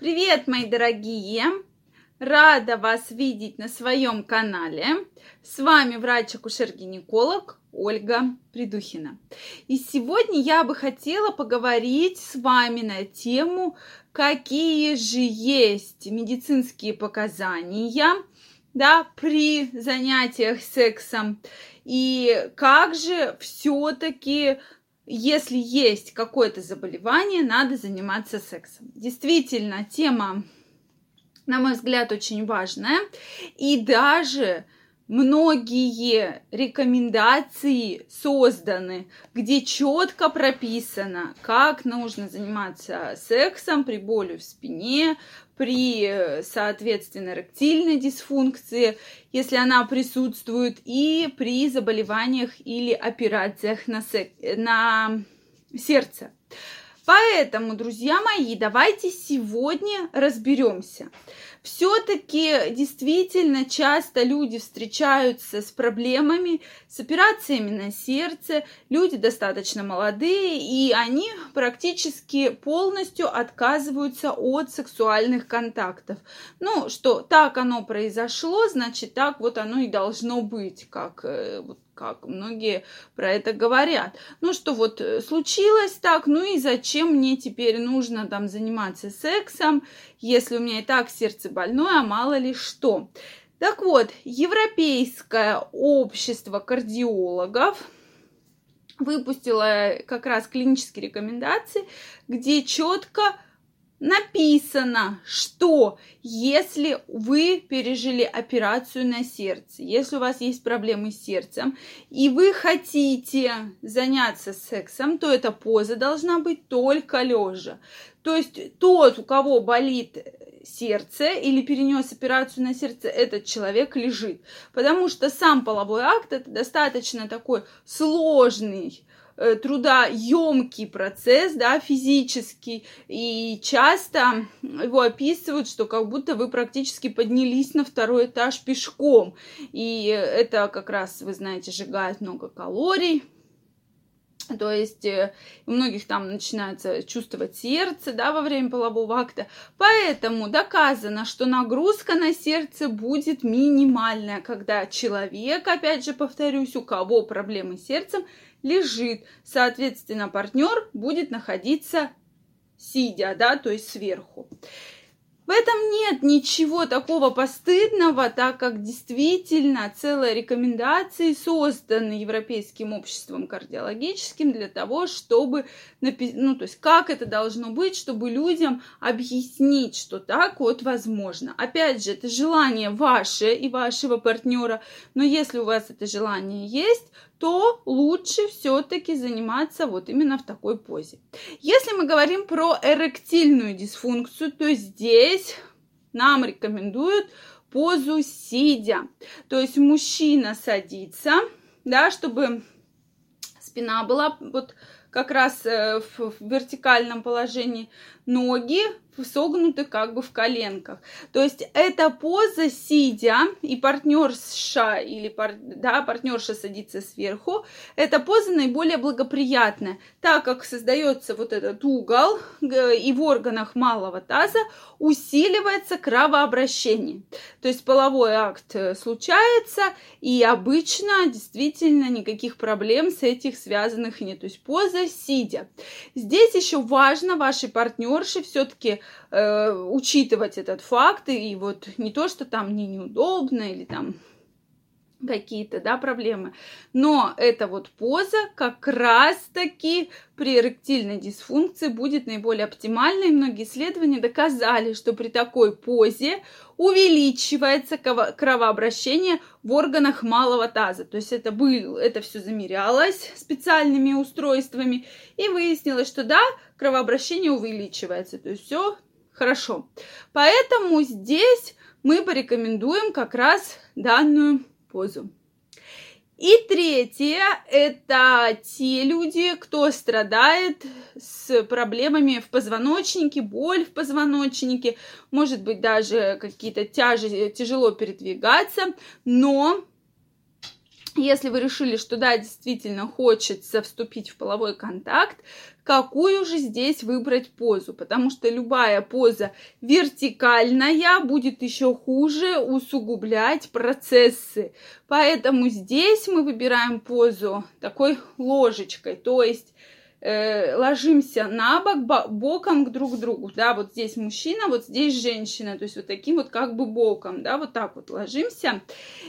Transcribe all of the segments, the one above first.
Привет, мои дорогие! Рада вас видеть на своем канале. С вами врач-акушер-гинеколог Ольга Придухина. И сегодня я бы хотела поговорить с вами на тему, какие же есть медицинские показания да, при занятиях сексом и как же все-таки если есть какое-то заболевание, надо заниматься сексом. Действительно, тема, на мой взгляд, очень важная. И даже многие рекомендации созданы, где четко прописано, как нужно заниматься сексом при боли в спине, при, соответственно, ректильной дисфункции, если она присутствует, и при заболеваниях или операциях на, сек... на сердце. Поэтому, друзья мои, давайте сегодня разберемся. Все-таки действительно часто люди встречаются с проблемами, с операциями на сердце. Люди достаточно молодые, и они практически полностью отказываются от сексуальных контактов. Ну, что так оно произошло, значит, так вот оно и должно быть, как э, вот как многие про это говорят. Ну что вот э, случилось так, ну и зачем мне теперь нужно там заниматься сексом, если у меня и так сердце больное, а мало ли что. Так вот, Европейское общество кардиологов выпустило как раз клинические рекомендации, где четко написано, что если вы пережили операцию на сердце, если у вас есть проблемы с сердцем, и вы хотите заняться сексом, то эта поза должна быть только лежа. То есть тот, у кого болит сердце или перенес операцию на сердце, этот человек лежит. Потому что сам половой акт это достаточно такой сложный трудоемкий процесс, да, физический, и часто его описывают, что как будто вы практически поднялись на второй этаж пешком, и это как раз, вы знаете, сжигает много калорий, то есть э, у многих там начинается чувствовать сердце да, во время полового акта. Поэтому доказано, что нагрузка на сердце будет минимальная, когда человек, опять же повторюсь, у кого проблемы с сердцем, лежит. Соответственно, партнер будет находиться сидя, да, то есть сверху. В этом нет ничего такого постыдного, так как действительно целые рекомендации созданы Европейским обществом кардиологическим для того, чтобы, ну, то есть как это должно быть, чтобы людям объяснить, что так вот возможно. Опять же, это желание ваше и вашего партнера, но если у вас это желание есть, то лучше все-таки заниматься вот именно в такой позе. Если мы говорим про эректильную дисфункцию, то здесь нам рекомендуют позу сидя. То есть мужчина садится, да, чтобы спина была вот как раз э, в вертикальном положении, ноги согнуты как бы в коленках. То есть эта поза сидя, и партнерша или пар, да, партнерша садится сверху, эта поза наиболее благоприятная, так как создается вот этот угол, и в органах малого таза усиливается кровообращение. То есть половой акт э, случается, и обычно действительно никаких проблем с этих связанных нет. То есть поза сидя. Здесь еще важно вашей партнерше все-таки э, учитывать этот факт, и вот не то, что там мне неудобно или там какие-то, да, проблемы. Но эта вот поза как раз-таки при эректильной дисфункции будет наиболее оптимальной. Многие исследования доказали, что при такой позе увеличивается кровообращение в органах малого таза. То есть это, был, это все замерялось специальными устройствами и выяснилось, что да, кровообращение увеличивается. То есть все Хорошо. Поэтому здесь мы порекомендуем как раз данную позу. И третье – это те люди, кто страдает с проблемами в позвоночнике, боль в позвоночнике, может быть, даже какие-то тяжи, тяжело передвигаться, но если вы решили, что да, действительно хочется вступить в половой контакт, какую же здесь выбрать позу, потому что любая поза вертикальная будет еще хуже усугублять процессы. Поэтому здесь мы выбираем позу такой ложечкой, то есть э, ложимся на бок, боком к друг другу, да, вот здесь мужчина, вот здесь женщина, то есть вот таким вот как бы боком, да, вот так вот ложимся.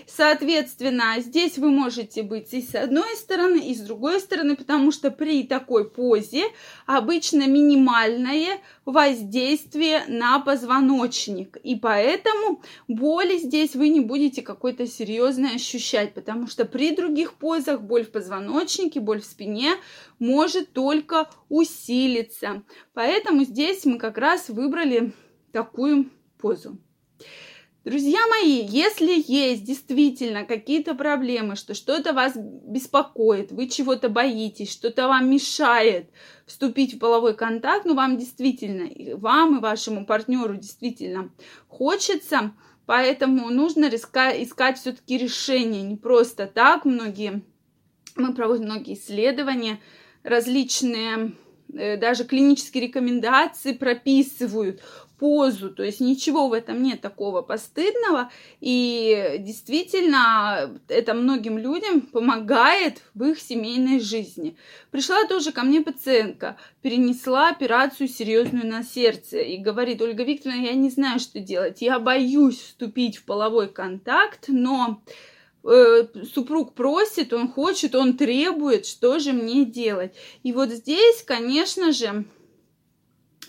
Соответственно, здесь вы можете быть и с одной стороны, и с другой стороны, потому что при такой позе обычно минимальное воздействие на позвоночник, и поэтому боли здесь вы не будете какой-то серьезной ощущать, потому что при других позах боль в позвоночнике, боль в спине может только усилиться. Поэтому здесь мы как раз выбрали такую позу. Друзья мои, если есть действительно какие-то проблемы, что что-то вас беспокоит, вы чего-то боитесь, что-то вам мешает вступить в половой контакт, ну вам действительно, вам и вашему партнеру действительно хочется, поэтому нужно искать все-таки решение, не просто так. Многие, мы проводим многие исследования, различные э, даже клинические рекомендации прописывают позу, то есть ничего в этом нет такого постыдного, и действительно это многим людям помогает в их семейной жизни. Пришла тоже ко мне пациентка, перенесла операцию серьезную на сердце и говорит, Ольга Викторовна, я не знаю, что делать, я боюсь вступить в половой контакт, но Э, супруг просит, он хочет, он требует, что же мне делать. И вот здесь, конечно же,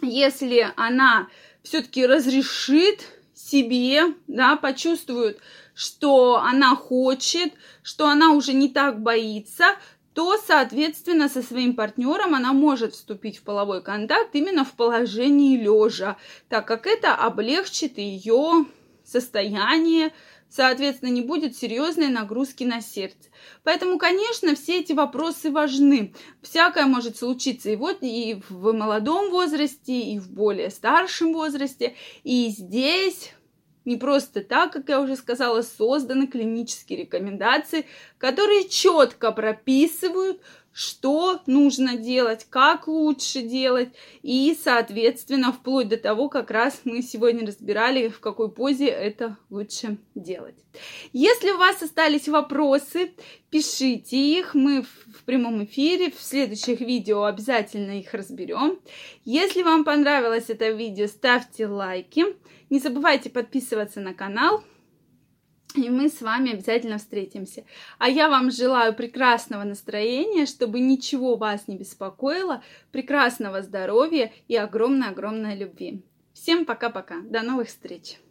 если она все-таки разрешит себе, да, почувствует, что она хочет, что она уже не так боится, то, соответственно, со своим партнером она может вступить в половой контакт именно в положении лежа, так как это облегчит ее состояние, соответственно, не будет серьезной нагрузки на сердце. Поэтому, конечно, все эти вопросы важны. Всякое может случиться и вот и в молодом возрасте, и в более старшем возрасте. И здесь не просто так, как я уже сказала, созданы клинические рекомендации, которые четко прописывают, что нужно делать, как лучше делать, и, соответственно, вплоть до того, как раз мы сегодня разбирали, в какой позе это лучше делать. Если у вас остались вопросы, пишите их, мы в прямом эфире, в следующих видео обязательно их разберем. Если вам понравилось это видео, ставьте лайки, не забывайте подписываться на канал, и мы с вами обязательно встретимся. А я вам желаю прекрасного настроения, чтобы ничего вас не беспокоило, прекрасного здоровья и огромной-огромной любви. Всем пока-пока. До новых встреч.